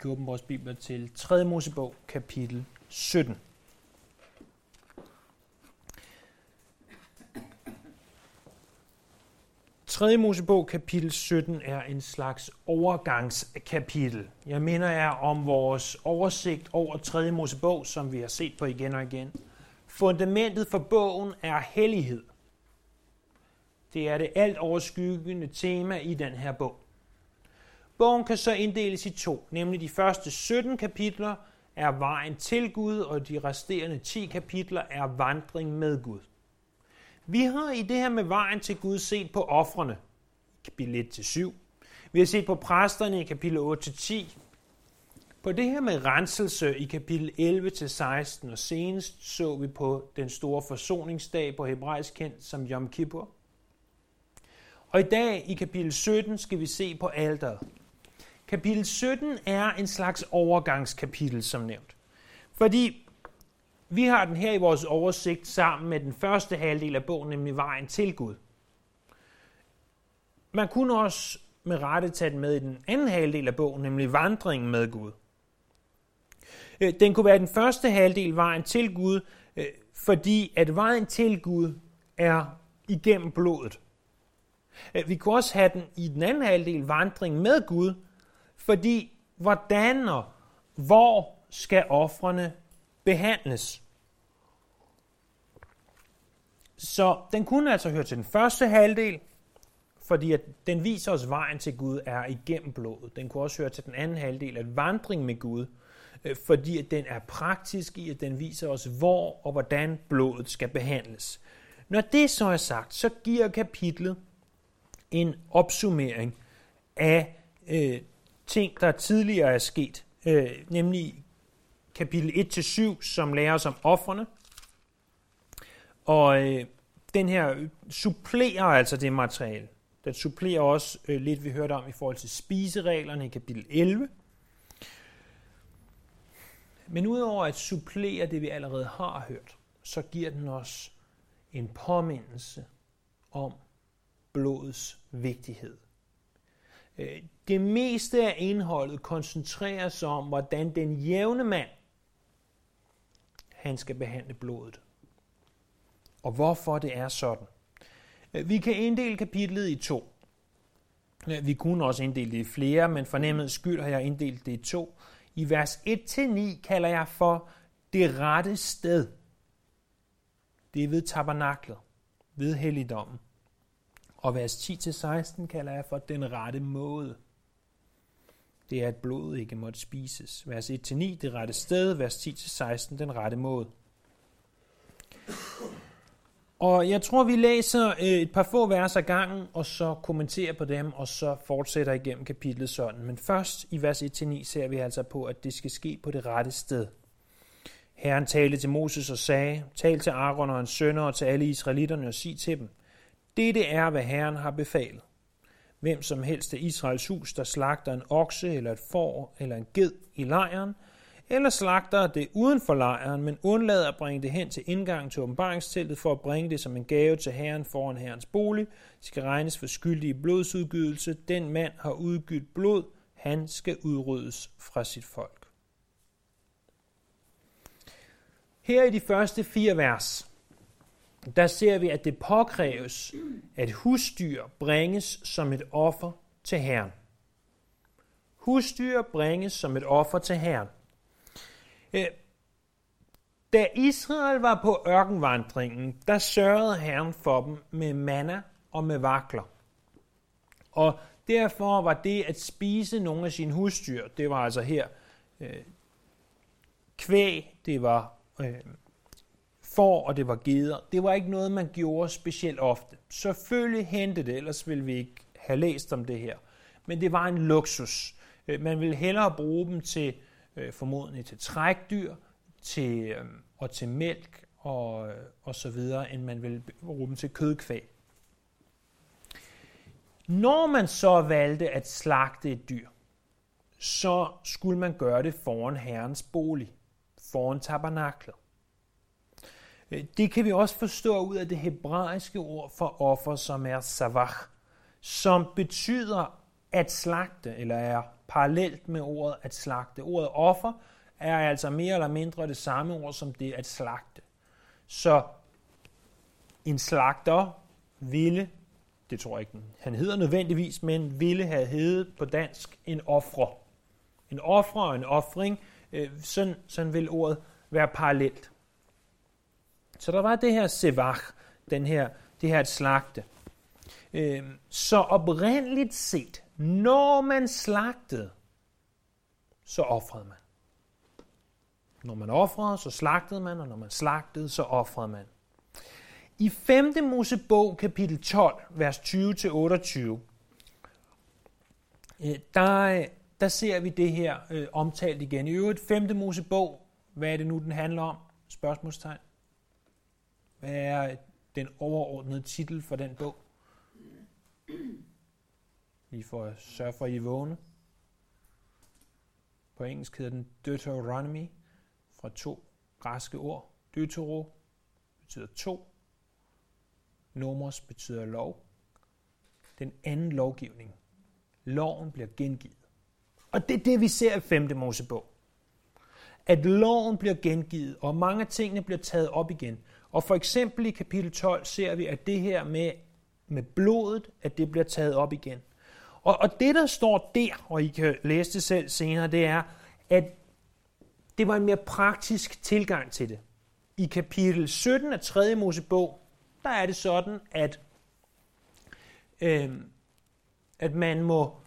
kan åbne vores bibler til 3. Mosebog, kapitel 17. Tredje Mosebog, kapitel 17, er en slags overgangskapitel. Jeg minder jer om vores oversigt over 3. Mosebog, som vi har set på igen og igen. Fundamentet for bogen er hellighed. Det er det alt overskyggende tema i den her bog. Bogen kan så inddeles i to, nemlig de første 17 kapitler er vejen til Gud, og de resterende 10 kapitler er vandring med Gud. Vi har i det her med vejen til Gud set på offrene, kapitel 1-7. Vi har set på præsterne i kapitel 8-10. På det her med renselse i kapitel 11-16, og senest så vi på den store forsoningsdag på hebraisk kendt som Yom Kippur. Og i dag i kapitel 17 skal vi se på alderet. Kapitel 17 er en slags overgangskapitel, som nævnt. Fordi vi har den her i vores oversigt sammen med den første halvdel af bogen, nemlig vejen til Gud. Man kunne også med rette tage den med i den anden halvdel af bogen, nemlig vandringen med Gud. Øh, den kunne være den første halvdel, vejen til Gud, øh, fordi at vejen til Gud er igennem blodet. Øh, vi kunne også have den i den anden halvdel, vandring med Gud, fordi hvordan og hvor skal offrene behandles? Så den kunne altså høre til den første halvdel, fordi at den viser os vejen til Gud er igennem blodet. Den kunne også høre til den anden halvdel, at vandring med Gud, øh, fordi at den er praktisk i, at den viser os, hvor og hvordan blodet skal behandles. Når det så er sagt, så giver kapitlet en opsummering af øh, ting, der tidligere er sket, øh, nemlig kapitel 1-7, som lærer os om offrene. Og øh, den her supplerer altså det materiale. Den supplerer også øh, lidt, vi hørte om i forhold til spisereglerne i kapitel 11. Men udover at supplere det, vi allerede har hørt, så giver den os en påmindelse om blodets vigtighed. Øh, det meste af indholdet koncentrerer sig om, hvordan den jævne mand, han skal behandle blodet. Og hvorfor det er sådan. Øh, vi kan inddele kapitlet i to. Øh, vi kunne også inddele det i flere, men for skyld har jeg inddelt det i to. I vers 1-9 kalder jeg for det rette sted. Det er ved tabernaklet, ved helligdommen. Og vers 10-16 kalder jeg for den rette måde. Det er, at blodet ikke måtte spises. Vers 1-9, det rette sted. Vers 10-16, den rette måde. Og jeg tror, vi læser øh, et par få vers ad gangen, og så kommenterer på dem, og så fortsætter igennem kapitlet sådan. Men først i vers 1-9 ser vi altså på, at det skal ske på det rette sted. Herren talte til Moses og sagde, tal til Aaron og hans sønner og til alle israelitterne og sig til dem, dette er, hvad Herren har befalet. Hvem som helst af Israels hus, der slagter en okse eller et får eller en ged i lejren, eller slagter det uden for lejren, men undlader at bringe det hen til indgangen til åbenbaringsteltet for at bringe det som en gave til Herren foran Herrens bolig, skal regnes for skyldig i blodsudgydelse. Den mand har udgydt blod, han skal udryddes fra sit folk. Her i de første fire vers, der ser vi, at det påkræves, at husdyr bringes som et offer til Herren. Husdyr bringes som et offer til Herren. Øh, da Israel var på ørkenvandringen, der sørgede Herren for dem med manna og med vakler. Og derfor var det at spise nogle af sine husdyr, det var altså her øh, kvæg, det var øh, får og det var geder. Det var ikke noget, man gjorde specielt ofte. Selvfølgelig hentede det, ellers ville vi ikke have læst om det her. Men det var en luksus. Øh, man ville hellere bruge dem til øh, formodentlig til trækdyr, til, øh, og til mælk og, og så videre, end man ville bruge dem til kødkvæg. Når man så valgte at slagte et dyr, så skulle man gøre det foran herrens bolig, foran tabernaklet. Øh, det kan vi også forstå ud af det hebraiske ord for offer, som er savach, som betyder at slagte, eller er parallelt med ordet at slagte. Ordet offer er altså mere eller mindre det samme ord som det at slagte. Så en slagter ville, det tror jeg ikke, han hedder nødvendigvis, men ville have heddet på dansk en ofre. En ofre og en offring, øh, sådan, sådan vil ordet være parallelt. Så der var det her sevach, den her, det her at slagte. Øhm, så oprindeligt set, når man slagtede, så offrede man. Når man offrede, så slagtede man, og når man slagtede, så offrede man. I 5. Mosebog, kapitel 12, vers 20-28, øh, der, der ser vi det her øh, omtalt igen. I øvrigt, 5. Mosebog, hvad er det nu, den handler om? Spørgsmålstegn. Hvad er den overordnede titel for den bog? Lige for at sørge for, at I er vågne. På engelsk hedder den Deuteronomy, fra to græske ord. Deutero betyder to. Nomos betyder lov. Den anden lovgivning. Loven bliver gengivet. Og det er det, vi ser i 5. Mosebog. At loven bliver gengivet, og mange af tingene bliver taget op igen. Og for eksempel i kapitel 12 ser vi, at det her med, med blodet, at det bliver taget op igen. Og, og det, der står der, og I kan læse det selv senere, det er, at det var en mere praktisk tilgang til det. I kapitel 17 af 3. Mosebog, der er det sådan, at, øh, at man må,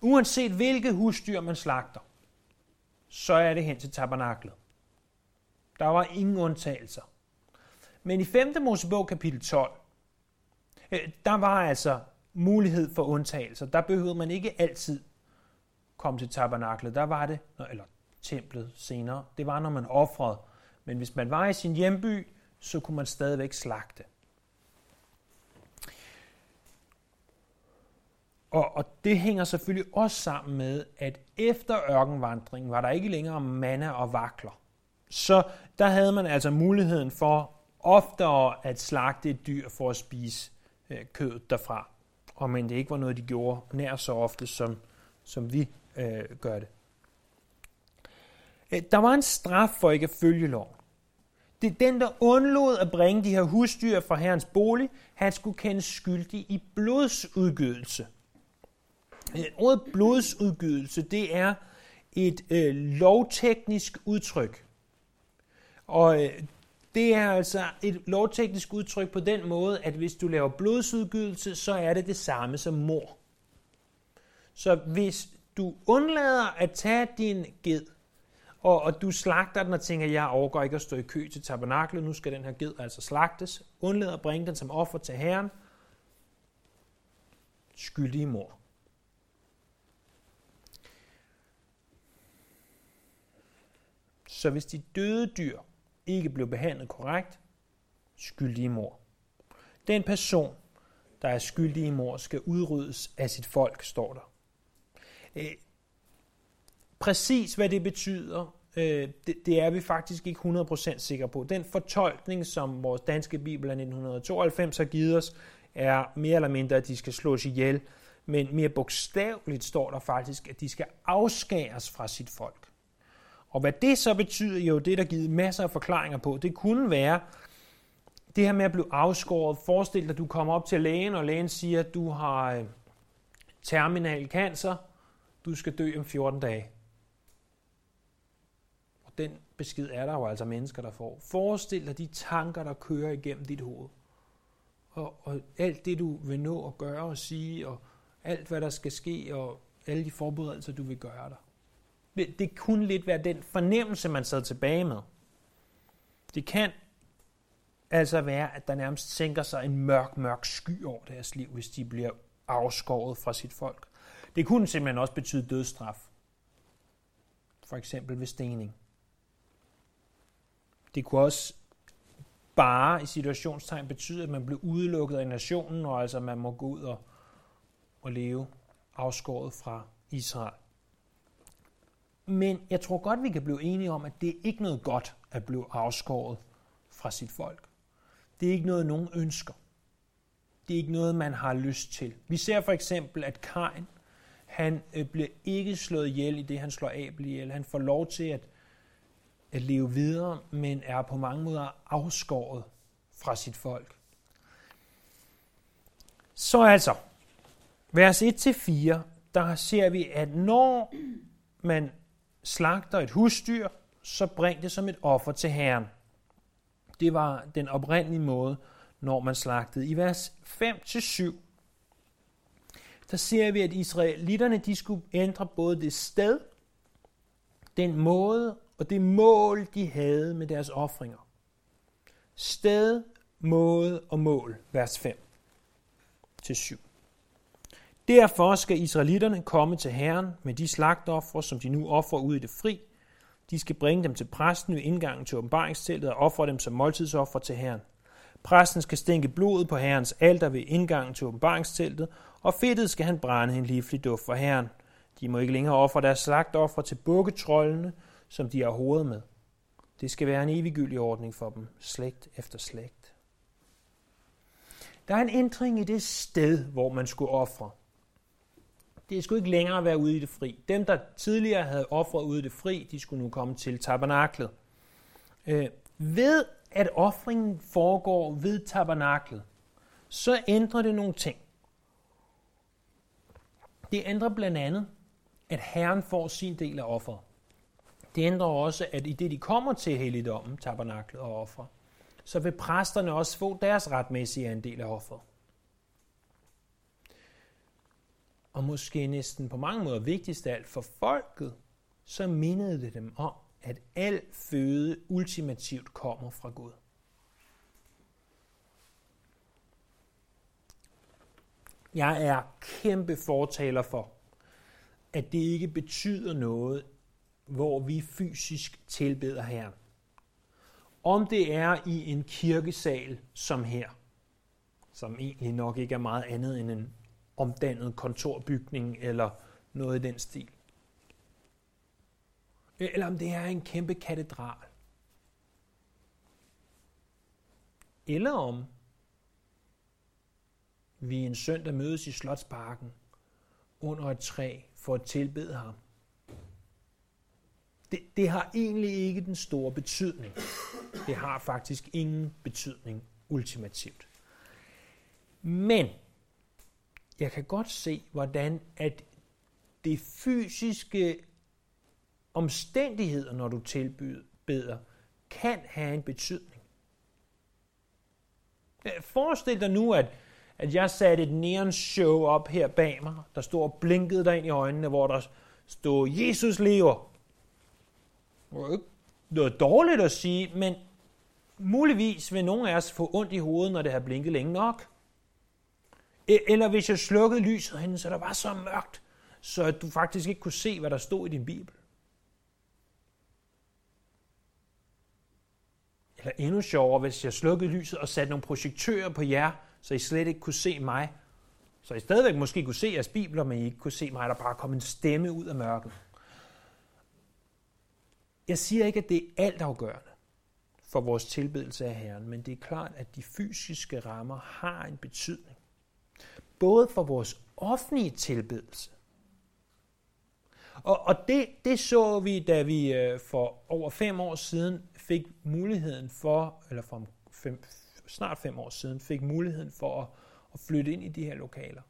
uanset hvilket husdyr man slagter, så er det hen til tabernaklet. Der var ingen undtagelser. Men i 5. Mosebog kapitel 12, øh, der var altså mulighed for undtagelser. Der behøvede man ikke altid komme til tabernaklet. Der var det, eller templet senere, det var, når man offrede. Men hvis man var i sin hjemby, så kunne man stadigvæk slagte. Og, og det hænger selvfølgelig også sammen med, at efter ørkenvandringen var der ikke længere manna og vakler. Så der havde man altså muligheden for oftere at slagte et dyr for at spise øh, kødet derfra. Og men det ikke var noget, de gjorde nær så ofte, som, som vi øh, gør det. Øh, der var en straf for ikke at følge loven. Det er den, der undlod at bringe de her husdyr fra herrens bolig, han skulle kendes skyldig i blodsudgydelse. Øh, ordet blodsudgydelse, det er et øh, lovteknisk udtryk. Og øh, det er altså et lovteknisk udtryk på den måde, at hvis du laver blodsudgydelse, så er det det samme som mor. Så hvis du undlader at tage din ged, og, og du slagter den og tænker, jeg overgår ikke at stå i kø til tabernaklet, nu skal den her ged altså slagtes, undlader at bringe den som offer til Herren, skyldige mor. Så hvis de døde dyr ikke blev behandlet korrekt, skyldige mor. Den person, der er skyldig i mor, skal udryddes af sit folk, står der. Øh, præcis hvad det betyder, øh, det, det er vi faktisk ikke 100% sikre på. Den fortolkning, som vores danske bibel af 1992 har givet os, er mere eller mindre, at de skal slås ihjel. Men mere bogstaveligt står der faktisk, at de skal afskæres fra sit folk. Og hvad det så betyder, jo det er der givet masser af forklaringer på. Det kunne være det her med at blive afskåret. Forestil dig, at du kommer op til lægen, og lægen siger, at du har øh, terminal cancer. Du skal dø om 14 dage. Og den besked er der jo altså mennesker, der får. Forestil dig de tanker, der kører igennem dit hoved. Og, og alt det, du vil nå at gøre og sige, og alt, hvad der skal ske, og alle de forberedelser, du vil gøre dig det kunne lidt være den fornemmelse, man sad tilbage med. Det kan altså være, at der nærmest sænker sig en mørk, mørk sky over deres liv, hvis de bliver afskåret fra sit folk. Det kunne simpelthen også betyde dødsstraf. For eksempel ved stening. Det kunne også bare i situationstegn betyde, at man blev udelukket af nationen, og altså man må gå ud og, og leve afskåret fra Israel. Men jeg tror godt, vi kan blive enige om, at det er ikke noget godt at blive afskåret fra sit folk. Det er ikke noget, nogen ønsker. Det er ikke noget, man har lyst til. Vi ser for eksempel, at Kain, Han øh, bliver ikke slået ihjel i det, han slår Abel ihjel. Han får lov til at, at leve videre, men er på mange måder afskåret fra sit folk. Så altså, vers 1-4, der ser vi, at når man slagter et husdyr, så bring det som et offer til Herren. Det var den oprindelige måde, når man slagtede. I vers 5-7, der ser vi, at israelitterne de skulle ændre både det sted, den måde og det mål, de havde med deres ofringer. Sted, måde og mål, vers 5 til 7. Derfor skal israelitterne komme til Herren med de slagtofre, som de nu offrer ud i det fri. De skal bringe dem til præsten ved indgangen til åbenbaringsteltet og ofre dem som måltidsoffer til Herren. Præsten skal stænke blodet på Herrens alter ved indgangen til åbenbaringsteltet, og fedtet skal han brænde en livlig duft for Herren. De må ikke længere ofre deres slagtoffer til bukketrollene, som de har hovedet med. Det skal være en eviggyldig ordning for dem, slægt efter slægt. Der er en ændring i det sted, hvor man skulle ofre. Det skulle ikke længere være ude i det fri. Dem, der tidligere havde offret ude i det fri, de skulle nu komme til tabernaklet. Øh, ved at offringen foregår ved tabernaklet, så ændrer det nogle ting. Det ændrer blandt andet, at Herren får sin del af offeret. Det ændrer også, at i det de kommer til helligdommen, tabernaklet og offer, så vil præsterne også få deres retmæssige andel af offeret. Og måske næsten på mange måder vigtigst af alt for folket, så mindede det dem om, at al føde ultimativt kommer fra Gud. Jeg er kæmpe fortaler for, at det ikke betyder noget, hvor vi fysisk tilbeder Herren. Om det er i en kirkesal som her, som egentlig nok ikke er meget andet end en omdannet kontorbygning eller noget i den stil. Eller om det er en kæmpe katedral. Eller om vi en søndag mødes i Slotsparken under et træ for at tilbede ham. Det, det har egentlig ikke den store betydning. Det har faktisk ingen betydning ultimativt. Men jeg kan godt se, hvordan at det fysiske omstændigheder, når du tilbyder, kan have en betydning. Øh, forestil dig nu, at, at jeg satte et neon show op her bag mig, der stod og blinkede dig ind i øjnene, hvor der stod, Jesus lever. Det var ikke noget dårligt at sige, men muligvis vil nogen af os få ondt i hovedet, når det har blinket længe nok. E- eller hvis jeg slukkede lyset henne, så der var så mørkt, så at du faktisk ikke kunne se, hvad der stod i din bibel. Eller endnu sjovere, hvis jeg slukkede lyset og satte nogle projektører på jer, så I slet ikke kunne se mig. Så I stadigvæk måske kunne se jeres bibler, men I ikke kunne se mig, der bare kom en stemme ud af mørket. Jeg siger ikke, at det er altafgørende for vores tilbedelse af Herren, men det er klart, at de fysiske rammer har en betydning. Både for vores offentlige tilbedelse, og, og det, det så vi, da vi øh, for over fem år siden fik muligheden for, eller for fem, snart fem år siden, fik muligheden for at, at flytte ind i de her lokaler.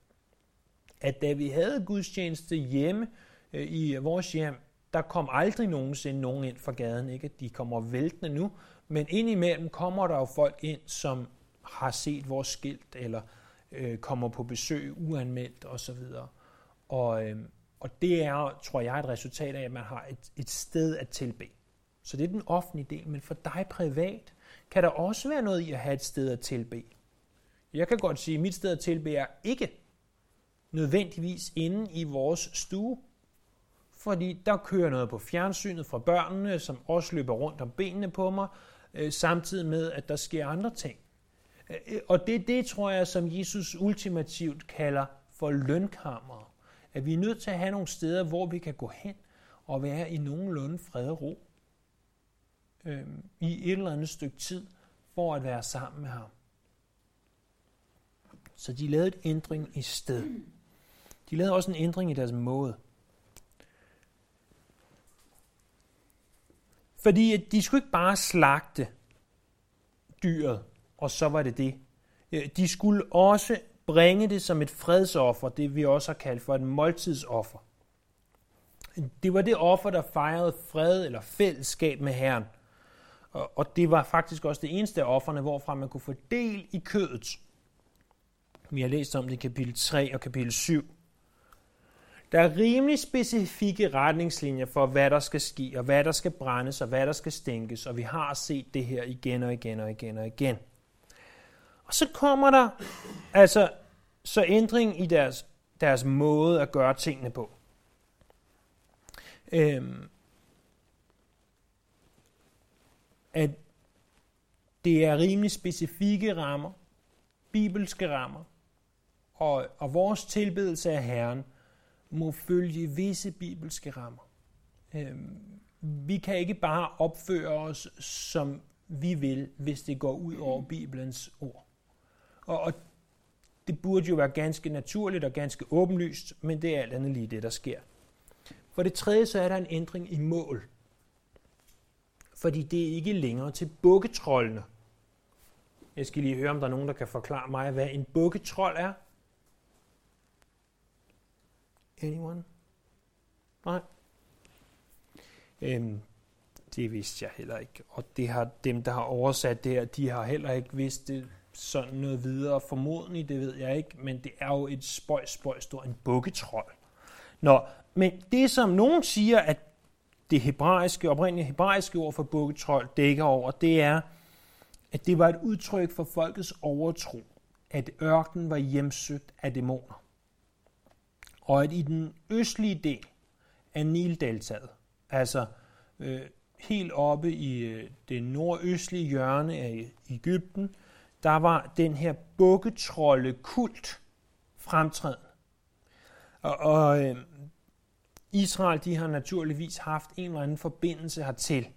At da vi havde gudstjeneste hjemme øh, i vores hjem, der kom aldrig nogensinde nogen ind fra gaden. Ikke de kommer væltende nu, men indimellem kommer der jo folk ind, som har set vores skilt, eller øh, kommer på besøg uanmeldt osv. Og, øh, og det er, tror jeg, et resultat af, at man har et, et sted at tilbe. Så det er den offentlige del, men for dig privat kan der også være noget i at have et sted at tilbe. Jeg kan godt sige, at mit sted at tilbe er ikke nødvendigvis inde i vores stue, fordi der kører noget på fjernsynet fra børnene, som også løber rundt om benene på mig, øh, samtidig med, at der sker andre ting. Øh, og det er det, tror jeg, som Jesus ultimativt kalder for lønkammer. At vi er nødt til at have nogle steder, hvor vi kan gå hen og være i nogenlunde fred og ro øh, i et eller andet stykke tid, for at være sammen med ham. Så de lavede et ændring i sted. De lavede også en ændring i deres måde. Fordi de skulle ikke bare slagte dyret, og så var det det. Øh, de skulle også bringe det som et fredsoffer, det vi også har kaldt for et måltidsoffer. Det var det offer, der fejrede fred eller fællesskab med Herren. Og det var faktisk også det eneste af offerne, hvorfra man kunne få del i kødet. Vi har læst om det i kapitel 3 og kapitel 7. Der er rimelig specifikke retningslinjer for, hvad der skal ske, og hvad der skal brændes, og hvad der skal stænkes, og vi har set det her igen og igen og igen og igen. Og så kommer der altså så ændring i deres, deres måde at gøre tingene på. Øhm, at det er rimelig specifikke rammer, bibelske rammer, og, og vores tilbedelse af Herren må følge visse bibelske rammer. Øhm, vi kan ikke bare opføre os, som vi vil, hvis det går ud over Bibelens ord. Og, og det burde jo være ganske naturligt og ganske åbenlyst, men det er alt andet lige det, der sker. For det tredje, så er der en ændring i mål. Fordi det er ikke længere til bukketrollene. Jeg skal lige høre, om der er nogen, der kan forklare mig, hvad en bukketrold er. Anyone? Nej. Øhm, det vidste jeg heller ikke. Og det har dem, der har oversat det her, de har heller ikke vidst det sådan noget videre. Formodentlig, det ved jeg ikke, men det er jo et spøj, spøj, stor en bukketrold. Nå, men det som nogen siger, at det hebraiske, oprindelige hebraiske ord for bukketrold dækker over, det er, at det var et udtryk for folkets overtro, at ørkenen var hjemsøgt af dæmoner. Og at i den østlige del af Nildeltaget, altså øh, helt oppe i øh, det nordøstlige hjørne af Ægypten, der var den her bukketrolde kult fremtræden. Og, og øh, Israel de har naturligvis haft en eller anden forbindelse hertil.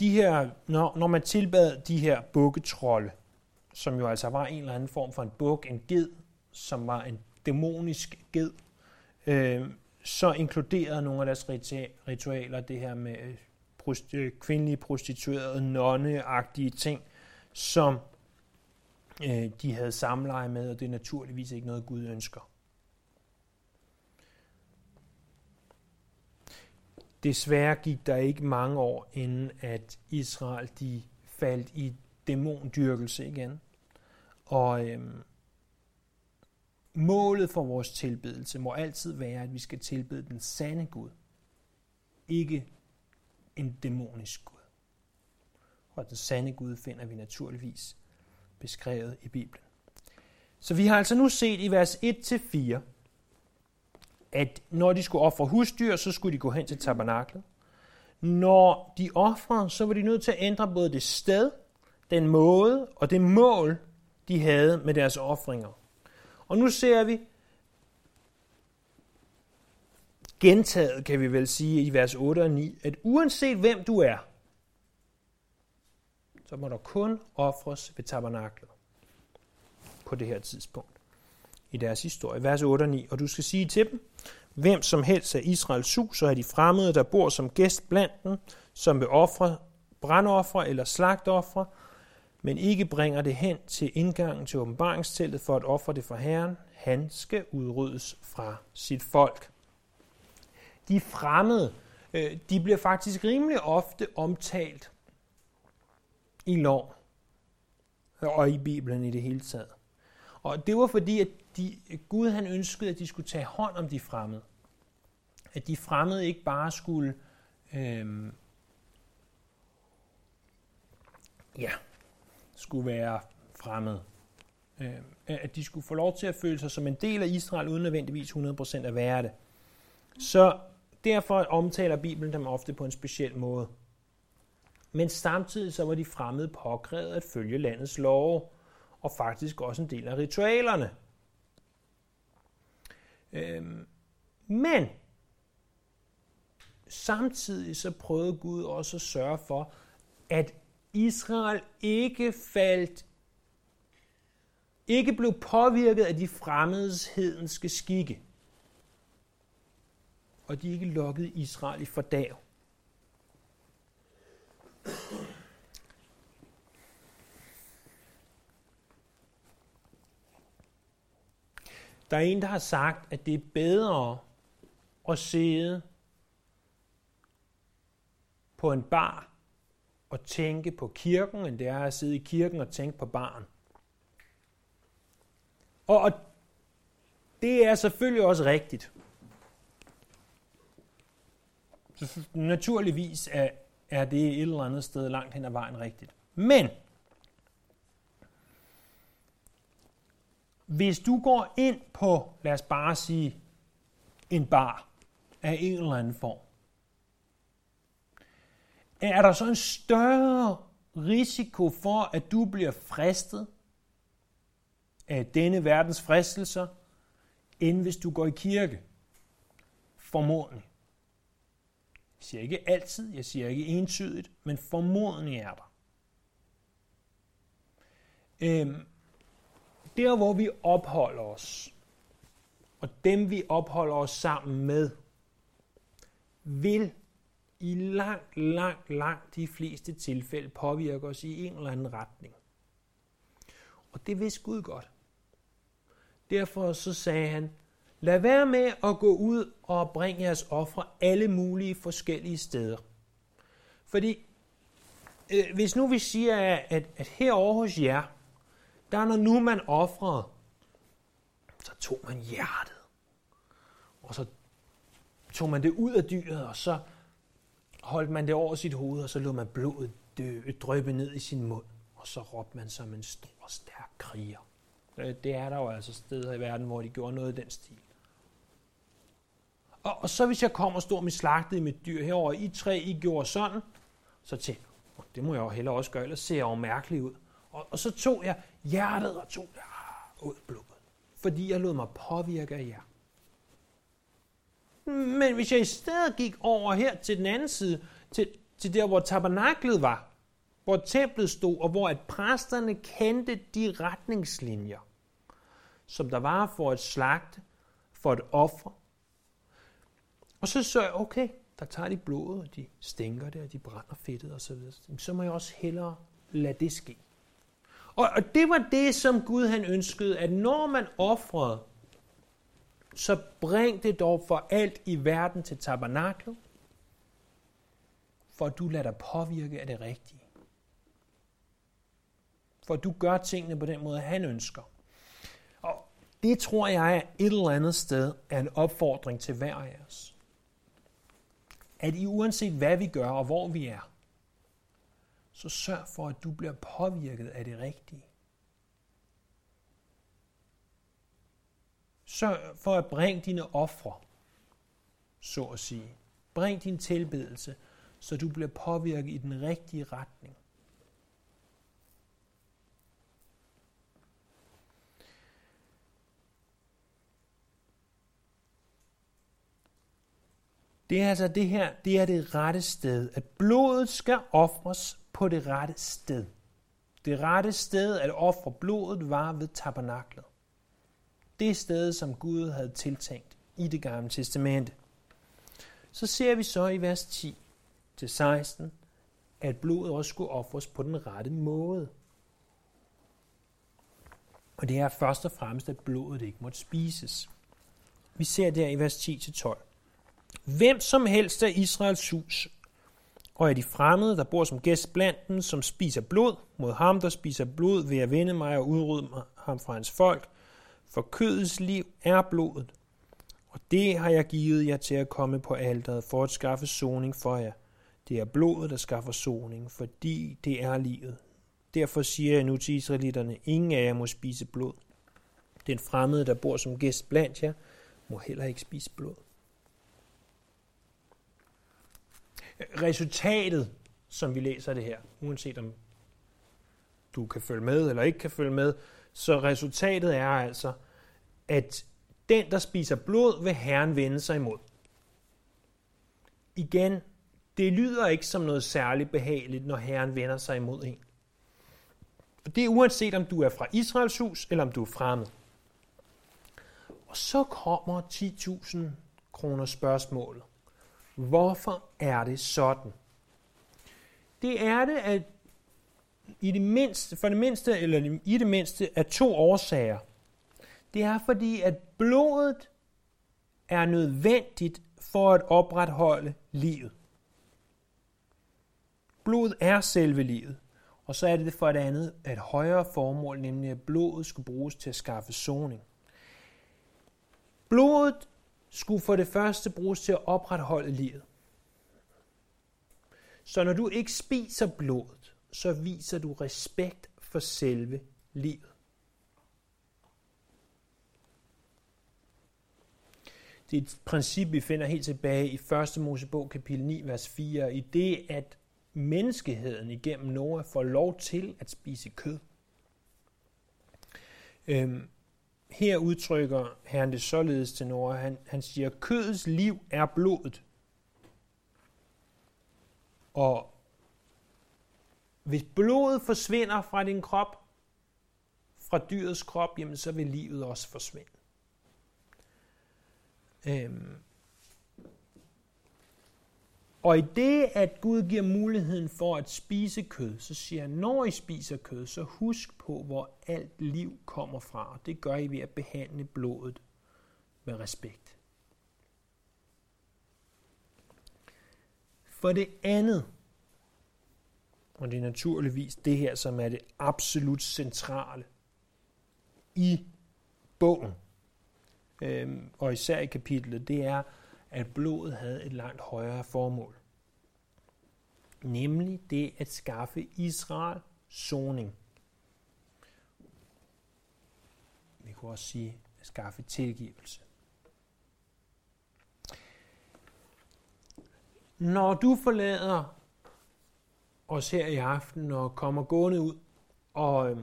De her, når, når man tilbad de her bukketrolde, som jo altså var en eller anden form for en buk, en ged, som var en dæmonisk ged, øh, så inkluderede nogle af deres ritualer det her med øh, prosti- kvindelige prostituerede, nonneagtige ting, som øh, de havde samleje med, og det er naturligvis ikke noget, Gud ønsker. Desværre gik der ikke mange år, inden at Israel de faldt i dæmondyrkelse igen. Og øh, målet for vores tilbedelse må altid være, at vi skal tilbede den sande Gud, ikke en dæmonisk Gud. Og den sande Gud finder vi naturligvis beskrevet i Bibelen. Så vi har altså nu set i vers 1-4, at når de skulle ofre husdyr, så skulle de gå hen til tabernaklet. Når de offrede, så var de nødt til at ændre både det sted, den måde og det mål, de havde med deres ofringer. Og nu ser vi gentaget, kan vi vel sige, i vers 8 og 9, at uanset hvem du er, så må der kun ofres ved tabernaklet på det her tidspunkt i deres historie, vers 8 og 9. Og du skal sige til dem, hvem som helst af Israels hus, og af de fremmede, der bor som gæst blandt dem, som vil ofre brandoffre eller slagtoffre, men ikke bringer det hen til indgangen til åbenbaringsteltet for at ofre det for Herren, han skal udryddes fra sit folk. De fremmede, øh, de bliver faktisk rimelig ofte omtalt i lov og i Bibelen i det hele taget. Og det var fordi, at de, Gud han ønskede, at de skulle tage hånd om de fremmede. At de fremmede ikke bare skulle øhm, ja, skulle være fremmede. Øhm, at de skulle få lov til at føle sig som en del af Israel, uden nødvendigvis 100% at være det. Så derfor omtaler Bibelen dem ofte på en speciel måde. Men samtidig så var de fremmede påkrævet at følge landets love, og faktisk også en del af ritualerne. Øhm, men samtidig så prøvede Gud også at sørge for, at Israel ikke faldt ikke blev påvirket af de fremmedes hedenske skikke, og de ikke lukkede Israel i fordav. Der er en, der har sagt, at det er bedre at sidde på en bar og tænke på kirken, end det er at sidde i kirken og tænke på barn. Og, og det er selvfølgelig også rigtigt. Så naturligvis er, er det et eller andet sted langt hen ad vejen rigtigt. Men hvis du går ind på, lad os bare sige, en bar af en eller anden form, er der så en større risiko for, at du bliver fristet af denne verdens fristelser, end hvis du går i kirke? Formodentlig. Jeg siger ikke altid, jeg siger ikke entydigt, men formodentlig er der. Øhm, der hvor vi opholder os, og dem vi opholder os sammen med, vil i langt, langt, langt de fleste tilfælde påvirke os i en eller anden retning. Og det vidste Gud godt. Derfor så sagde han, lad være med at gå ud og bringe jeres ofre alle mulige forskellige steder. Fordi øh, hvis nu vi siger, at, at herovre hos jer, der når nu man offrede, så tog man hjertet. Og så tog man det ud af dyret, og så holdt man det over sit hoved, og så lod man blodet dø, drøbe ned i sin mund. Og så råbte man som en stor, stærk kriger. Øh, det er der jo altså steder i verden, hvor de gjorde noget i den stil. Og, og så hvis jeg kommer og står med slagtet i mit dyr herover I tre, I gjorde sådan, så til, det må jeg jo heller også gøre, ellers ser jeg jo mærkelig ud. Og, og så tog jeg hjertet og tog det ud blodet, fordi jeg lod mig påvirke af jer. Men hvis jeg i stedet gik over her til den anden side, til, til der, hvor tabernaklet var, hvor templet stod, og hvor at præsterne kendte de retningslinjer, som der var for et slagte, for et offer. Og så så jeg, okay, der tager de blodet, og de stænker det, og de brænder fedtet og så videre. Så må jeg også hellere lade det ske. Og, og det var det, som Gud han ønskede, at når man offrede, så bring det dog for alt i verden til tabernaklet, for at du lader dig påvirke af det rigtige. For at du gør tingene på den måde, han ønsker. Og det tror jeg er et eller andet sted er en opfordring til hver af os. At I uanset hvad vi gør og hvor vi er, så sørg for, at du bliver påvirket af det rigtige. Sørg for at bringe dine ofre, så at sige. Bring din tilbedelse, så du bliver påvirket i den rigtige retning. Det er altså det her, det er det rette sted, at blodet skal ofres på det rette sted. Det rette sted at ofre blodet var ved tabernaklet. Det sted, som Gud havde tiltænkt i det gamle testamente. Så ser vi så i vers 10 til 16, at blodet også skulle ofres på den rette måde. Og det er først og fremmest, at blodet ikke måtte spises. Vi ser der i vers 10-12. Hvem som helst af Israels hus og af de fremmede, der bor som gæst blandt dem, som spiser blod, mod ham, der spiser blod, vil jeg vende mig og udrydde ham fra hans folk. For kødets liv er blodet, og det har jeg givet jer til at komme på alteret for at skaffe soning for jer. Det er blodet, der skaffer soning, fordi det er livet. Derfor siger jeg nu til israelitterne, ingen af jer må spise blod. Den fremmede, der bor som gæst blandt jer, må heller ikke spise blod. Resultatet, som vi læser det her, uanset om du kan følge med eller ikke kan følge med, så resultatet er altså, at den, der spiser blod, vil Herren vende sig imod. Igen, det lyder ikke som noget særligt behageligt, når Herren vender sig imod en. Og det er uanset om du er fra Israels hus, eller om du er fremmed. Og så kommer 10.000 kroner spørgsmålet. Hvorfor er det sådan? Det er det, at i det mindste, for det mindste, eller i det mindste, af to årsager. Det er fordi, at blodet er nødvendigt for at opretholde livet. Blodet er selve livet. Og så er det for det andet et højere formål, nemlig at blodet skulle bruges til at skaffe soning. Blodet skulle for det første bruges til at opretholde livet. Så når du ikke spiser blodet, så viser du respekt for selve livet. Det er et princip, vi finder helt tilbage i 1. Mosebog kapitel 9, vers 4, i det, at menneskeheden igennem Noah får lov til at spise kød. Øhm, her udtrykker Herren det således til Nora. Han, han siger, kødets liv er blodet. Og hvis blodet forsvinder fra din krop, fra dyrets krop, jamen så vil livet også forsvinde. Øhm. Og i det, at Gud giver muligheden for at spise kød, så siger han, når I spiser kød, så husk på, hvor alt liv kommer fra. Og det gør I ved at behandle blodet med respekt. For det andet, og det er naturligvis det her, som er det absolut centrale i bogen, øhm, og især i kapitlet, det er, at blodet havde et langt højere formål. Nemlig det at skaffe Israel soning. Vi kunne også sige at skaffe tilgivelse. Når du forlader os her i aften og kommer gående ud og øh,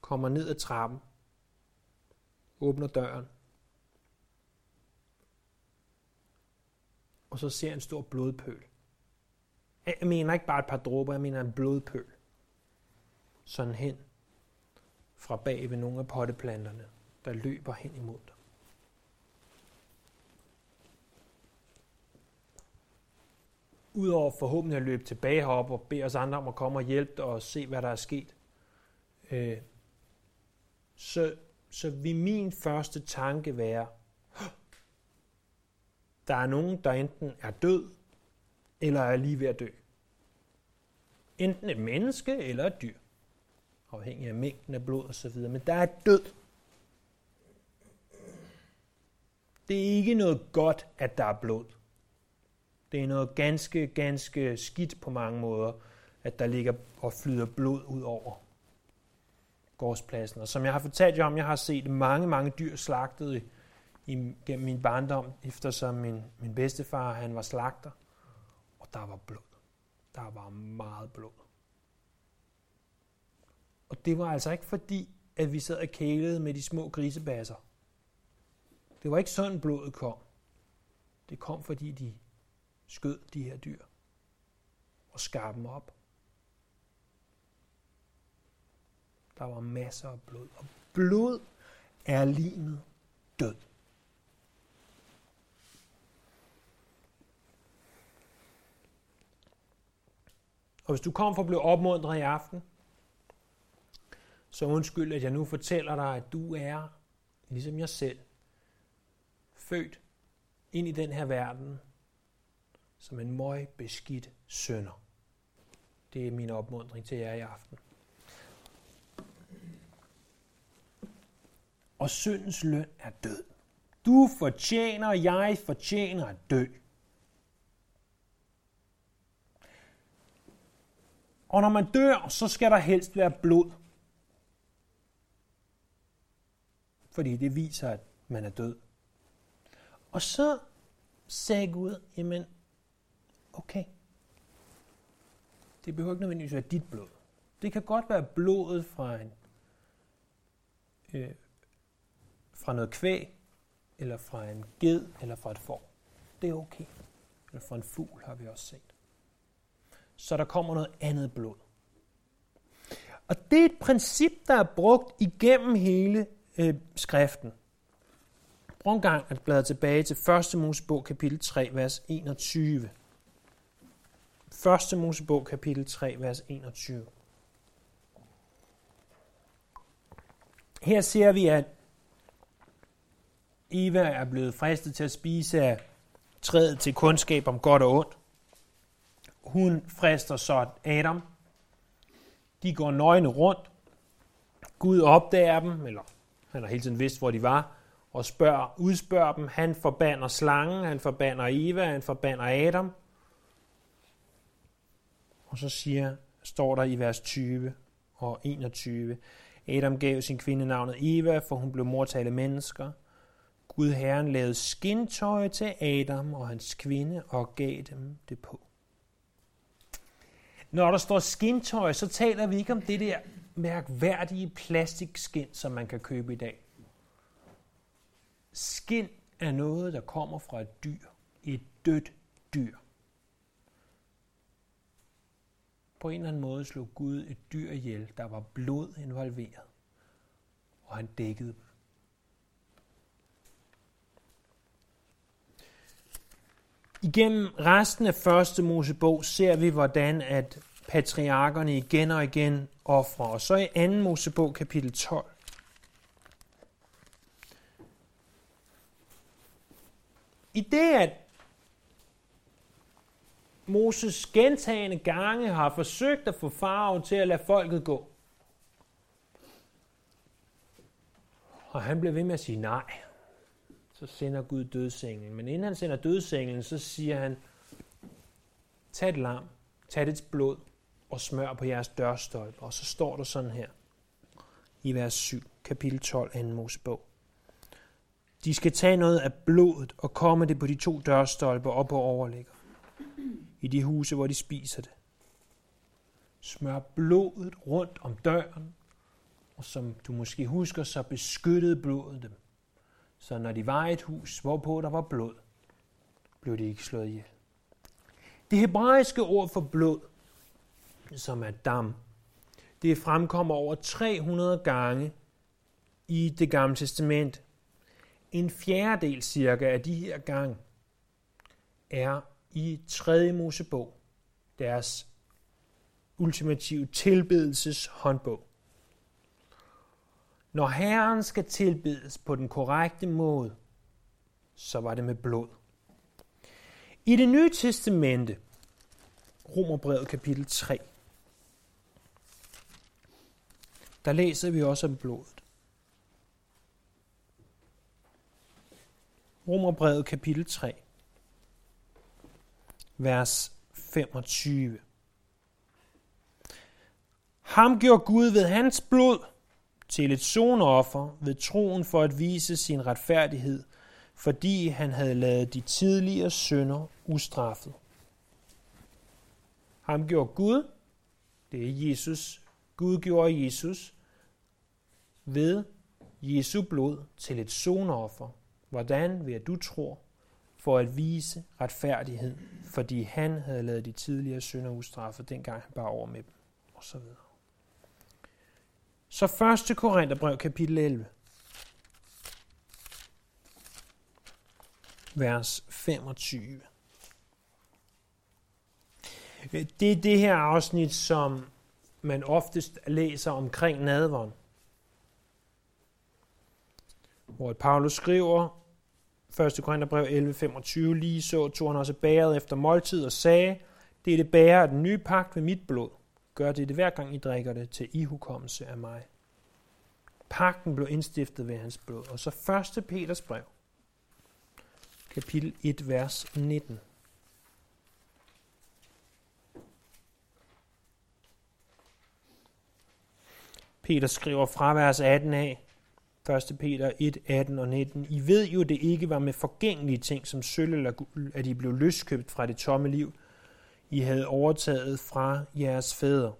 kommer ned ad trappen, åbner døren, og så ser en stor blodpøl. Jeg mener ikke bare et par dråber, jeg mener en blodpøl. Sådan hen fra bag ved nogle af potteplanterne, der løber hen imod dig. Udover forhåbentlig at løbe tilbage herop og bede os andre om at komme og hjælpe og se, hvad der er sket, øh, så, så vil min første tanke være, der er nogen, der enten er død, eller er lige ved at dø. Enten et menneske eller et dyr, afhængig af mængden af blod osv., men der er død. Det er ikke noget godt, at der er blod. Det er noget ganske, ganske skidt på mange måder, at der ligger og flyder blod ud over gårdspladsen. Og som jeg har fortalt jer om, jeg har set mange, mange dyr slagtet i, gennem min barndom, eftersom min, min bedstefar han var slagter, og der var blod. Der var meget blod. Og det var altså ikke fordi, at vi sad og kælede med de små grisebasser. Det var ikke sådan blodet kom. Det kom fordi de skød de her dyr og skar dem op. Der var masser af blod. Og blod er limet død. Og hvis du kom for at blive opmuntret i aften, så undskyld, at jeg nu fortæller dig, at du er, ligesom jeg selv, født ind i den her verden som en møg beskidt sønder. Det er min opmuntring til jer i aften. Og syndens løn er død. Du fortjener, jeg fortjener at dø. Og når man dør, så skal der helst være blod. Fordi det viser, at man er død. Og så sagde Gud, jamen, okay, det behøver ikke nødvendigvis være dit blod. Det kan godt være blodet fra en øh, fra noget kvæg, eller fra en ged, eller fra et får. Det er okay. Eller fra en fugl har vi også set. Så der kommer noget andet blod. Og det er et princip, der er brugt igennem hele øh, skriften. Prøv en gang at bladre tilbage til 1. Mosebog kapitel 3, vers 21. 1. Mosebog kapitel 3, vers 21. Her ser vi, at Eva er blevet fristet til at spise af træet til kundskab om godt og ondt. Hun frister så Adam. De går nøgne rundt. Gud opdager dem, eller han har hele tiden vidst, hvor de var, og spørger, udspørger dem. Han forbander slangen, han forbander Eva, han forbander Adam. Og så siger, står der i vers 20 og 21, Adam gav sin kvinde navnet Eva, for hun blev mor til alle mennesker. Gud Herren lavede skintøj til Adam og hans kvinde og gav dem det på. Når der står skintøj, så taler vi ikke om det der mærkværdige plastikskin, som man kan købe i dag. Skin er noget, der kommer fra et dyr. Et dødt dyr. På en eller anden måde slog Gud et dyr ihjel, der var blod involveret, og han dækkede Igennem resten af første Mosebog ser vi, hvordan at patriarkerne igen og igen offrer. Og så i anden Mosebog kapitel 12. I det, at Moses gentagende gange har forsøgt at få farve til at lade folket gå. Og han blev ved med at sige nej. Så sender Gud dødsenglen. Men inden han sender dødsenglen, så siger han, tag et lam, tag dets blod og smør på jeres dørstolpe. Og så står der sådan her i vers 7, kapitel 12, 2. Mosebog. De skal tage noget af blodet og komme det på de to dørstolpe og på overligger i de huse, hvor de spiser det. Smør blodet rundt om døren, og som du måske husker, så beskyttede blodet dem. Så når de var i et hus, hvorpå der var blod, blev de ikke slået ihjel. Det hebraiske ord for blod, som er dam, det fremkommer over 300 gange i det gamle testament. En fjerdedel cirka af de her gange er i 3. Mosebog, deres ultimative tilbedelses håndbog. Når Herren skal tilbedes på den korrekte måde, så var det med blod. I det nye testamente, Romerbrevet kapitel 3, der læser vi også om blodet. Romerbrevet kapitel 3 vers 25. Ham gjorde Gud ved hans blod til et sonoffer ved troen for at vise sin retfærdighed, fordi han havde lavet de tidligere synder ustraffet. Ham gjorde Gud, det er Jesus, Gud gjorde Jesus ved Jesu blod til et sonoffer. Hvordan ved at du tror for at vise retfærdighed, fordi han havde lavet de tidligere synder ustraffet, dengang han bar over med dem, osv så 1. Korintherbrev kapitel 11, vers 25. Øh, det er det her afsnit, som man oftest læser omkring nadvånd. Hvor Paulus skriver, 1. Korintherbrev 11.25, lige så tog han også bæret efter måltid og sagde, det er det bære af den nye pagt ved mit blod. Gør det, det hver gang I drikker det til ihukommelse af mig. Pakten blev indstiftet ved hans blod. Og så 1. Peters brev, kapitel 1, vers 19. Peter skriver fra vers 18 af, 1. Peter 1, 18 og 19. I ved jo, det ikke var med forgængelige ting som sølv eller guld, at I blev løskøbt fra det tomme liv, i havde overtaget fra jeres fædre,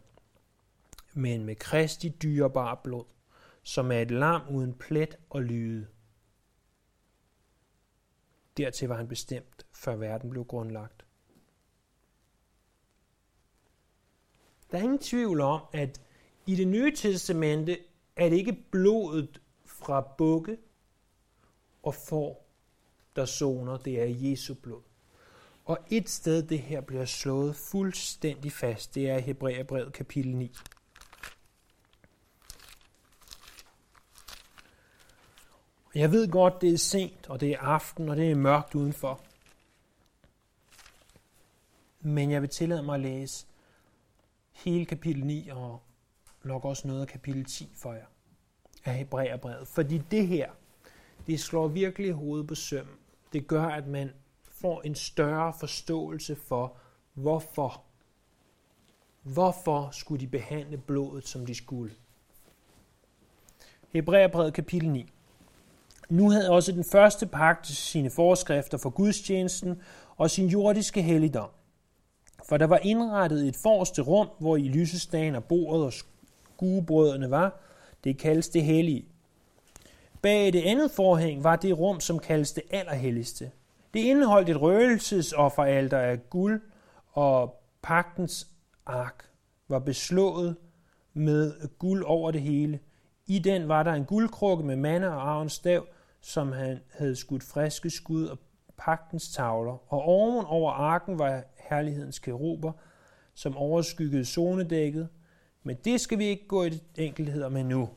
men med Kristi dyrebare blod, som er et lam uden plet og lyde. Dertil var han bestemt, før verden blev grundlagt. Der er ingen tvivl om, at I det nye testamente er det ikke blodet fra bukke og får, der soner, det er Jesu blod. Og et sted, det her bliver slået fuldstændig fast, det er i Hebræerbrevet kapitel 9. Jeg ved godt, det er sent, og det er aften, og det er mørkt udenfor. Men jeg vil tillade mig at læse hele kapitel 9 og nok også noget af kapitel 10 for jer af Hebræerbrevet. Fordi det her, det slår virkelig hovedet på søm. Det gør, at man får en større forståelse for, hvorfor. Hvorfor skulle de behandle blodet, som de skulle? Hebræerbrevet kapitel 9. Nu havde også den første pagt sine forskrifter for gudstjenesten og sin jordiske helligdom. For der var indrettet et forreste rum, hvor i lysestagen og bordet og skuebrødrene var. Det kaldes det hellige. Bag det andet forhæng var det rum, som kaldes det allerhelligste. Det indeholdt et røgelsesofferalter af guld, og pagtens ark var beslået med guld over det hele. I den var der en guldkrukke med mande og arvens stav, som han havde skudt friske skud og pagtens tavler, og oven over arken var herlighedens keruber, som overskyggede zonedækket, men det skal vi ikke gå i enkeltheder med nu.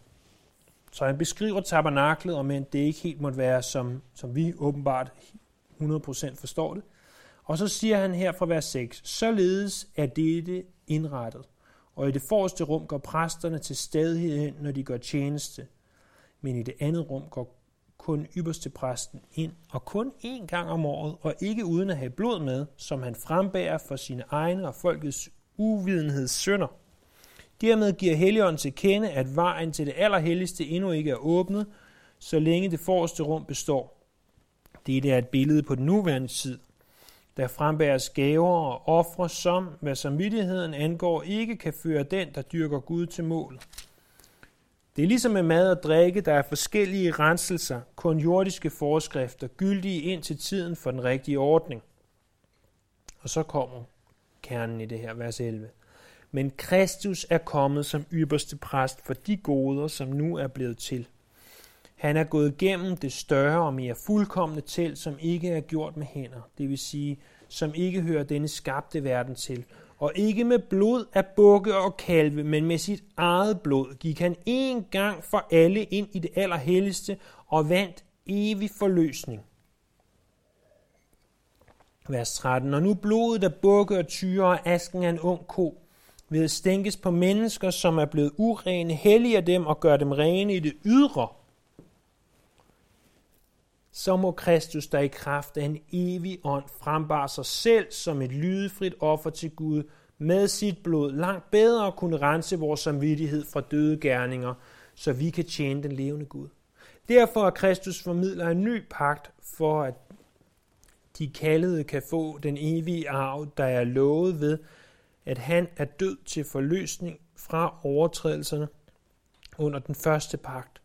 Så han beskriver tabernaklet, og men det ikke helt måtte være, som, som vi åbenbart 100% forstår det. Og så siger han her fra vers 6, således er dette indrettet, og i det forreste rum går præsterne til stadighed hen, når de gør tjeneste, men i det andet rum går kun ypperste præsten ind, og kun én gang om året, og ikke uden at have blod med, som han frembærer for sine egne og folkets uvidenheds sønder. Dermed giver Helligånden til kende, at vejen til det allerhelligste endnu ikke er åbnet, så længe det forreste rum består. Det er et billede på den nuværende tid. Der frembæres gaver og ofre, som, hvad samvittigheden angår, ikke kan føre den, der dyrker Gud til mål. Det er ligesom med mad og drikke, der er forskellige renselser, kun jordiske forskrifter, gyldige ind til tiden for den rigtige ordning. Og så kommer kernen i det her, vers 11. Men Kristus er kommet som ypperste præst for de goder, som nu er blevet til. Han er gået gennem det større og mere fuldkommende telt, som ikke er gjort med hænder, det vil sige, som ikke hører denne skabte verden til, og ikke med blod af bukke og kalve, men med sit eget blod gik han en gang for alle ind i det allerhelligste og vandt evig forløsning. Vers 13. Og nu blodet af bukke og tyre og asken af en ung ko ved at stænkes på mennesker, som er blevet urene, helliger dem og gør dem rene i det ydre, så må Kristus, der i kraft af en evig ånd frembare sig selv som et lydefrit offer til Gud, med sit blod langt bedre kunne rense vores samvittighed fra døde gerninger, så vi kan tjene den levende Gud. Derfor er Kristus formidler en ny pagt for, at de kaldede kan få den evige arv, der er lovet ved, at han er død til forløsning fra overtrædelserne under den første pagt.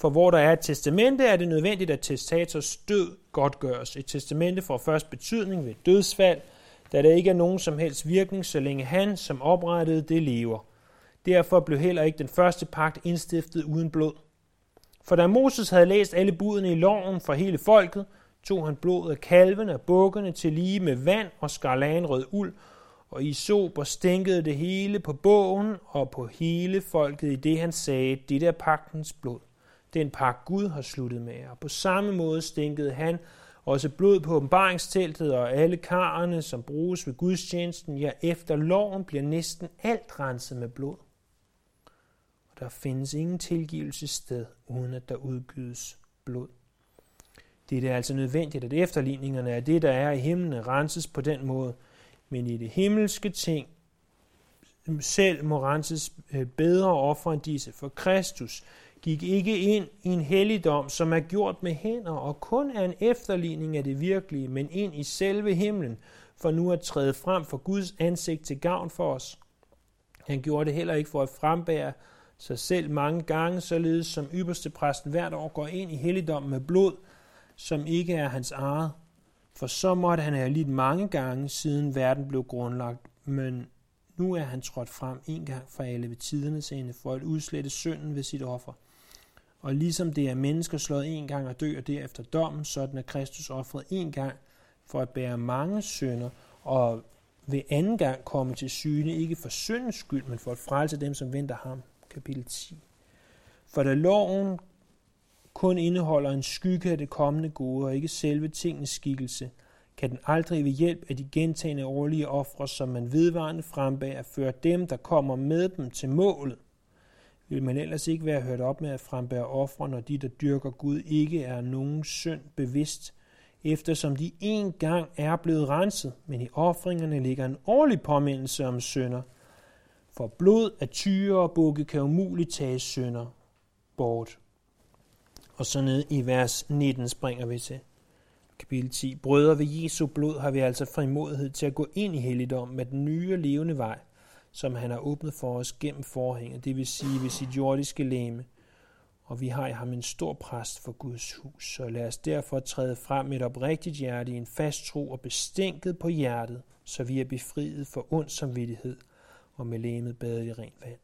For hvor der er et testamente, er det nødvendigt, at testators død godtgøres. Et testamente får først betydning ved dødsfald, da der ikke er nogen som helst virkning, så længe han, som oprettede det, lever. Derfor blev heller ikke den første pagt indstiftet uden blod. For da Moses havde læst alle budene i loven for hele folket, tog han blodet af kalvene og bukkene til lige med vand og skarlagenrød uld, og i sober stænkede det hele på bogen og på hele folket i det han sagde, det der pagtens blod den pagt Gud har sluttet med. jer. på samme måde stinkede han også blod på åbenbaringsteltet og alle karrene, som bruges ved gudstjenesten. Ja, efter loven bliver næsten alt renset med blod. Og der findes ingen tilgivelse sted, uden at der udgydes blod. Det er altså nødvendigt, at efterligningerne af det, der er i himlen, renses på den måde. Men i det himmelske ting selv må renses øh, bedre offer end disse. For Kristus gik ikke ind i en helligdom, som er gjort med hænder og kun er en efterligning af det virkelige, men ind i selve himlen, for nu at træde frem for Guds ansigt til gavn for os. Han gjorde det heller ikke for at frembære sig selv mange gange, således som ypperste præsten hvert år går ind i helligdommen med blod, som ikke er hans eget. For så måtte han have lidt mange gange, siden verden blev grundlagt, men Nu er han trådt frem en gang for alle ved tidernes ende, for at udslette synden ved sit offer. Og ligesom det er mennesker slået en gang og dør derefter dommen, sådan er Kristus offret en gang for at bære mange synder, og ved anden gang komme til syne, ikke for syndens skyld, men for at frelse dem, som venter ham. Kapitel 10. For da loven kun indeholder en skygge af det kommende gode, og ikke selve tingens skikkelse, kan den aldrig ved hjælp af de gentagende årlige ofre, som man vedvarende frembærer, føre dem, der kommer med dem til målet. Vil man ellers ikke være hørt op med at frembære ofre, når de, der dyrker Gud, ikke er nogen synd bevidst, eftersom de en gang er blevet renset, men i offringerne ligger en årlig påmindelse om synder. For blod af tyre og bukke kan umuligt tage synder bort. Og så ned i vers 19 springer vi til. Kapitel 10. Brødre ved Jesu blod har vi altså frimodighed til at gå ind i helligdom med den nye levende vej, som han har åbnet for os gennem forhænget, det vil sige ved sit jordiske læme. Og vi har i ham en stor præst for Guds hus, så lad os derfor træde frem med et oprigtigt hjerte i en fast tro og bestænket på hjertet, så vi er befriet for ond samvittighed og med læmet badet i rent vand.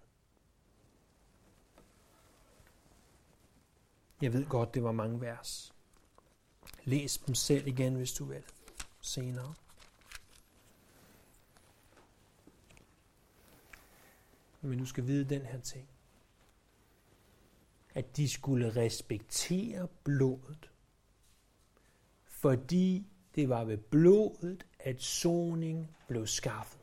Jeg ved godt, det var mange vers. Læs dem selv igen, hvis du vil, senere. Men du skal vide den her ting. At de skulle respektere blodet. Fordi det var ved blodet, at soning blev skaffet.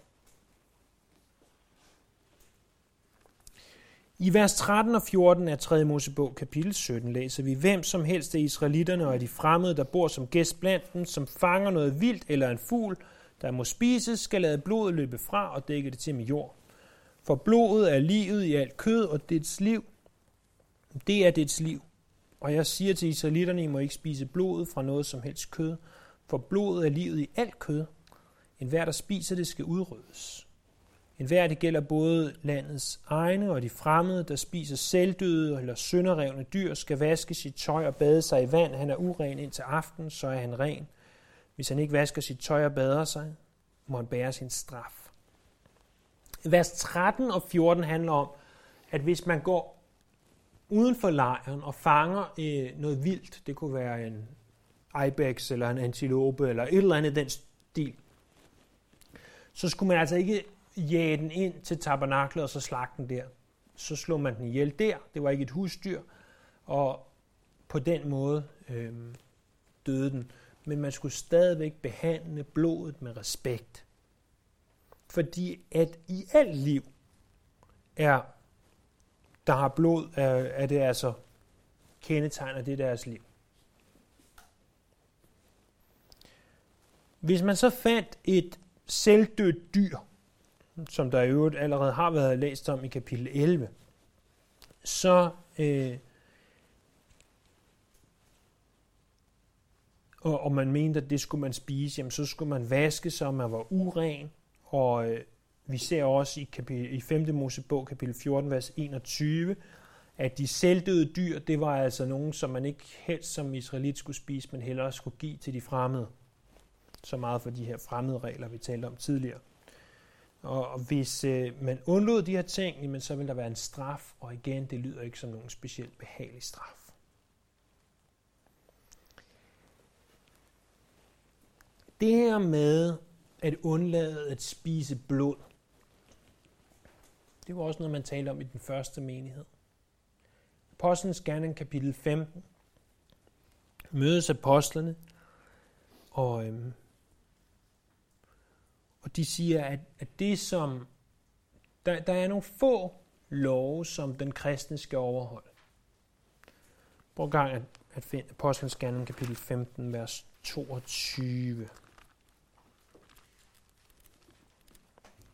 I vers 13 og 14 af 3. Mosebog kapitel 17 læser vi, hvem som helst af israelitterne og af de fremmede, der bor som gæst blandt dem, som fanger noget vildt eller en fugl, der må spises, skal lade blodet løbe fra og dække det til med jord. For blodet er livet i alt kød, og dets liv, det er dets liv. Og jeg siger til israelitterne, I må ikke spise blodet fra noget som helst kød, for blodet er livet i alt kød. En hver, der spiser det, skal udryddes. En hver, det gælder både landets egne og de fremmede, der spiser selvdøde eller sønderrevne dyr, skal vaske sit tøj og bade sig i vand. Han er uren indtil aften, så er han ren. Hvis han ikke vasker sit tøj og bader sig, må han bære sin straf. Vers 13 og 14 handler om, at hvis man går uden for lejren og fanger øh, noget vildt, det kunne være en ibex eller en antilope eller et eller andet den stil, så skulle man altså ikke jage den ind til tabernaklet og så slagte den der. Så slog man den ihjel der. Det var ikke et husdyr. Og på den måde øh, døde den. Men man skulle stadigvæk behandle blodet med respekt. Fordi at i alt liv er, der har blod, er, er det altså kendetegner det deres liv. Hvis man så fandt et selvdødt dyr, som der i øvrigt allerede har været læst om i kapitel 11, så øh, og, og man mente, at det skulle man spise, jamen så skulle man vaske sig, man var uren, og øh, vi ser også i, kapitel, i 5. Mosebog, kapitel 14, vers 21, at de selvdøde dyr, det var altså nogen, som man ikke helst som israelit skulle spise, men hellere skulle give til de fremmede. Så meget for de her fremmede regler, vi talte om tidligere. Og hvis øh, man undlod de her ting, jamen, så vil der være en straf, og igen, det lyder ikke som nogen specielt behagelig straf. Det her med at undlade at spise blod, det var også noget, man talte om i den første menighed. Apostlenes Gerning, kapitel 15, mødes apostlene, og øhm, og de siger, at, at det som, der, der er nogle få love, som den kristne skal overholde. Prøv gang at, at finde Apostlenes Gerning, kapitel 15, vers 22.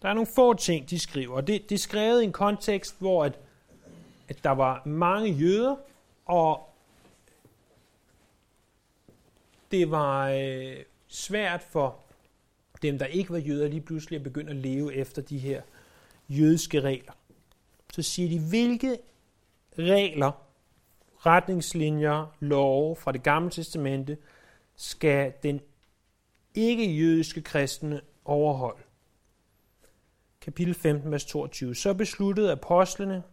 Der er nogle få ting, de skriver, og det, det er skrevet i en kontekst, hvor at, at der var mange jøder, og det var øh, svært for dem, der ikke var jøder, lige pludselig at begynde at leve efter de her jødiske regler. Så siger de, hvilke regler, retningslinjer, love fra det gamle testamente skal den ikke-jødiske kristne overholde? Kapitel 15, vers 22. Så besluttede apostlene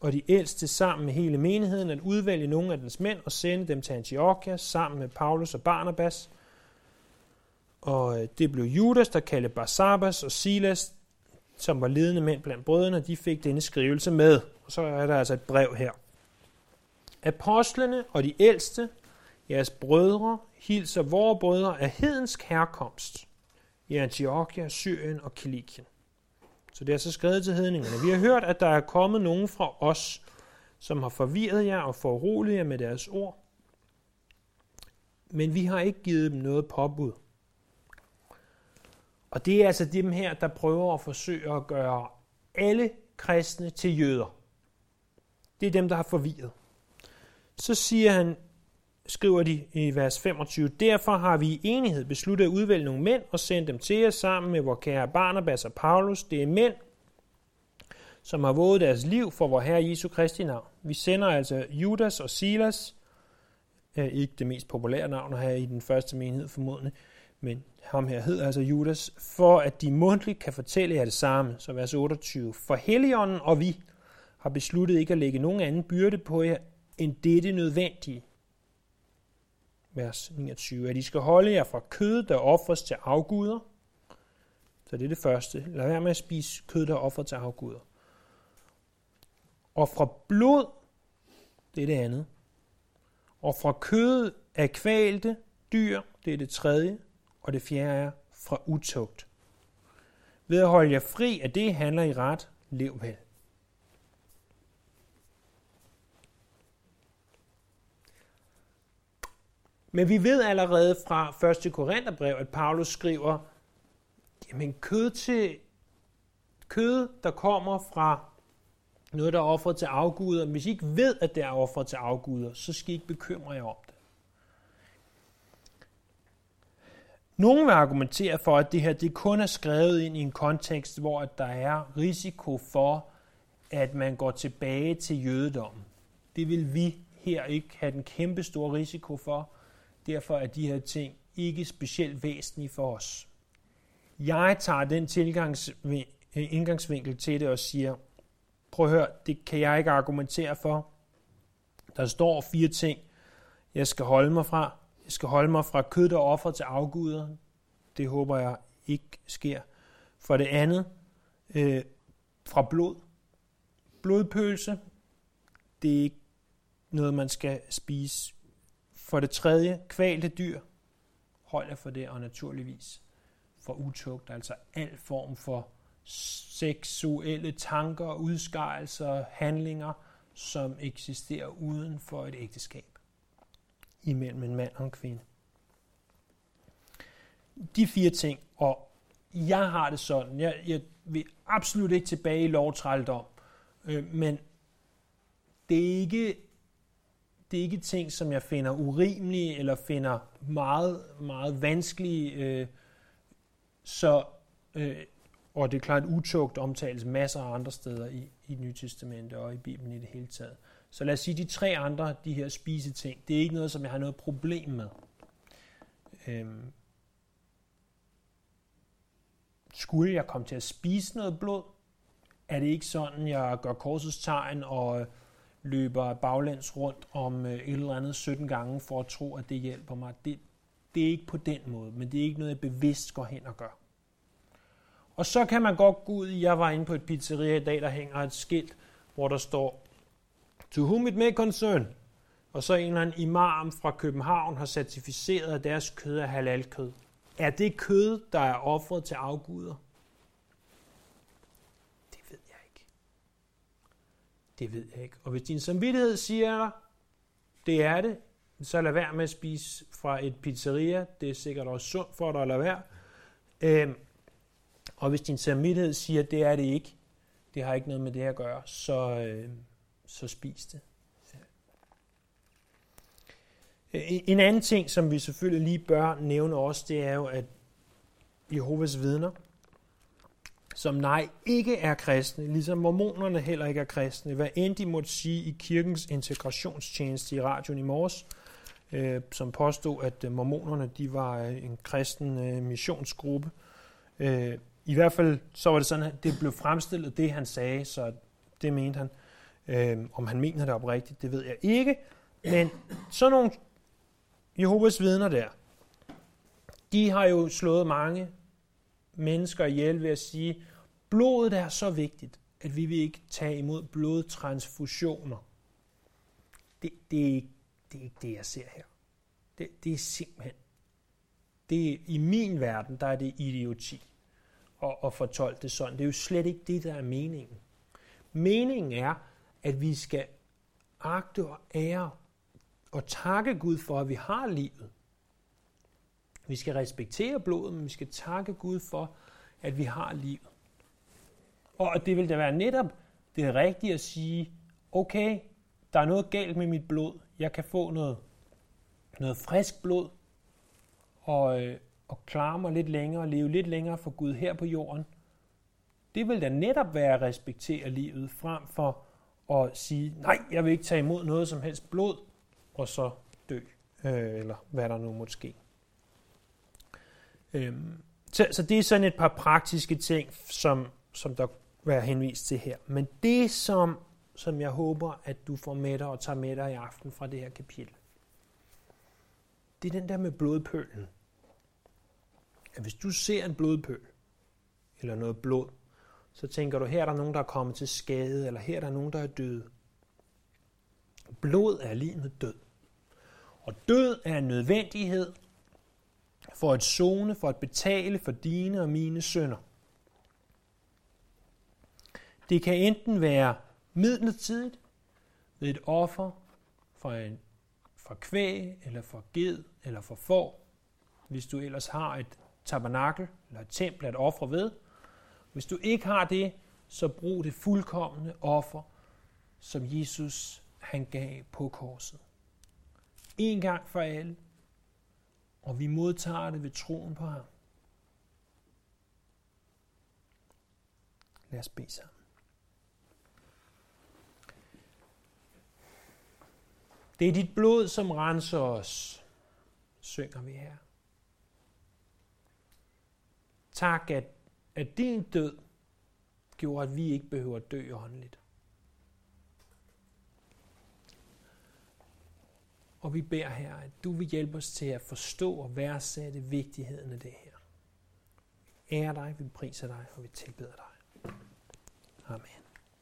og de ældste sammen med hele menigheden at udvælge nogle af dens mænd og sende dem til Antiochia sammen med Paulus og Barnabas. Og øh, det blev Judas, der kaldte Barsabbas og Silas, som var ledende mænd blandt brødrene, de fik denne skrivelse med. Og så er der altså et brev her. Apostlene og de ældste, jeres brødre, hilser vore brødre af hedensk herkomst i Antiochia, Syrien og Kilikien. Så det er så skrevet til hedningerne. Vi har hørt, at der er kommet nogen fra os, som har forvirret jer og foruroliget jer med deres ord. Men vi har ikke givet dem noget påbud. Og det er altså dem her, der prøver at forsøge at gøre alle kristne til jøder. Det er dem, der har forvirret. Så siger han, skriver de i vers 25, Derfor har vi i enighed besluttet at udvælge nogle mænd og sende dem til jer sammen med vores kære Barnabas og Paulus. Det er mænd, som har våget deres liv for vor Herre Jesu Kristi navn. Vi sender altså Judas og Silas, ikke det mest populære navn her i den første menighed formodentlig, men ham her hedder altså Judas, for at de mundtligt kan fortælle jer det samme. Så vers 28. For Helligånden og vi har besluttet ikke at lægge nogen anden byrde på jer, end dette nødvendige. Vers 29. At I skal holde jer fra kød, der offres til afguder. Så det er det første. Lad være med at spise kød, der offres til afguder. Og fra blod, det er det andet. Og fra kød af kvalte dyr, det er det tredje. Og det fjerde er fra utugt. Ved at holde jer fri af det, handler I ret, lev vel. Men vi ved allerede fra 1. Korintherbrev, at Paulus skriver, jamen kød til kød, der kommer fra noget, der er offret til afguder. Hvis I ikke ved, at det er offret til afguder, så skal I ikke bekymre jer om det. Nogle vil argumentere for, at det her det kun er skrevet ind i en kontekst, hvor der er risiko for, at man går tilbage til jødedommen. Det vil vi her ikke have den kæmpe store risiko for. Derfor er de her ting ikke specielt væsentlige for os. Jeg tager den indgangsvinkel til det og siger, prøv at høre, det kan jeg ikke argumentere for. Der står fire ting, jeg skal holde mig fra. Jeg skal holde mig fra kød og offer til afguder. Det håber jeg ikke sker. For det andet, øh, fra blod. Blodpølse, det er ikke noget, man skal spise. For det tredje, kvalte dyr. Hold jer for det, og naturligvis for utugt, altså al form for seksuelle tanker, udskejelser, handlinger, som eksisterer uden for et ægteskab imellem en mand og en kvinde. De fire ting, og jeg har det sådan, jeg, jeg vil absolut ikke tilbage i lovtrældom, øh, men det er ikke det er ikke ting, som jeg finder urimelige eller finder meget, meget vanskelige. Øh, så, øh, og det er klart, at utugt omtales masser af andre steder i, i Nye Testamente og i Bibelen i det hele taget. Så lad os sige, de tre andre, de her spise ting, det er ikke noget, som jeg har noget problem med. Øhm, skulle jeg komme til at spise noget blod, er det ikke sådan, jeg gør korsets tegn og løber baglæns rundt om øh, et eller andet 17 gange for at tro, at det hjælper mig. Det, det er ikke på den måde, men det er ikke noget, jeg bevidst går hen og gør. Og så kan man godt gå ud i, jeg var inde på et pizzeria i dag, der hænger et skilt, hvor der står, To whom it may concern. Og så en eller anden imam fra København har certificeret, at deres kød er halalkød. Er det kød, der er offret til afguder? Det ved jeg ikke. Det ved jeg ikke. Og hvis din samvittighed siger, det er det, så lad være med at spise fra et pizzeria. Det er sikkert også sundt for dig at lade være. Øhm, og hvis din samvittighed siger, det er det ikke, det har ikke noget med det at gøre, så, øh, så spis det. En anden ting, som vi selvfølgelig lige bør nævne også, det er jo, at Jehovas vidner, som nej ikke er kristne, ligesom mormonerne heller ikke er kristne, hvad end de måtte sige i kirkens integrationstjeneste i radioen i morges, øh, som påstod, at øh, mormonerne de var øh, en kristen øh, missionsgruppe. Øh, I hvert fald så var det sådan, at det blev fremstillet, det han sagde, så det mente han. Øh, om han mener det oprigtigt, det ved jeg ikke. Men sådan nogle Jehovas vidner der, de har jo slået mange mennesker ihjel ved at sige, blodet er så vigtigt, at vi vil ikke tage imod blodtransfusioner. Det, det, er, ikke, det er ikke det, jeg ser her. Det, det er simpelthen, det er, i min verden, der er det idioti at, at fortolke det sådan. Det er jo slet ikke det, der er meningen. Meningen er, at vi skal agte og ære og takke Gud for, at vi har livet. Vi skal respektere blodet, men vi skal takke Gud for, at vi har liv. Og det vil da være netop det rigtige at sige, okay, der er noget galt med mit blod. Jeg kan få noget, noget frisk blod og, øh, og klare mig lidt længere og leve lidt længere for Gud her på jorden. Det vil da netop være at respektere livet frem for at sige, nej, jeg vil ikke tage imod noget som helst blod, og så dø, øh, eller hvad der nu måtte ske. Øhm, så, så det er sådan et par praktiske ting, som, som der være henvist til her. Men det, som, som jeg håber, at du får med dig og tager med dig i aften fra det her kapitel, det er den der med blodpølen. At hvis du ser en blodpøl, eller noget blod, så tænker du, her er der nogen, der er kommet til skade, eller her er der nogen, der er døde. Blod er lige med død. Og død er en nødvendighed for at zone, for at betale for dine og mine sønder. Det kan enten være midlertidigt ved et offer for, en, for kvæg, eller for ged, eller for får, hvis du ellers har et tabernakel eller et tempel at ofre ved. Hvis du ikke har det, så brug det fuldkommende offer, som Jesus han gav på korset. En gang for alle, og vi modtager det ved troen på ham. Lad os bede sammen. Det er dit blod, som renser os, synger vi her. Tak, at, at din død gjorde, at vi ikke behøver at dø åndeligt. Og vi beder her, at du vil hjælpe os til at forstå og værdsætte vigtigheden af det her. Ære dig, vi priser dig, og vi tilbeder dig. Amen.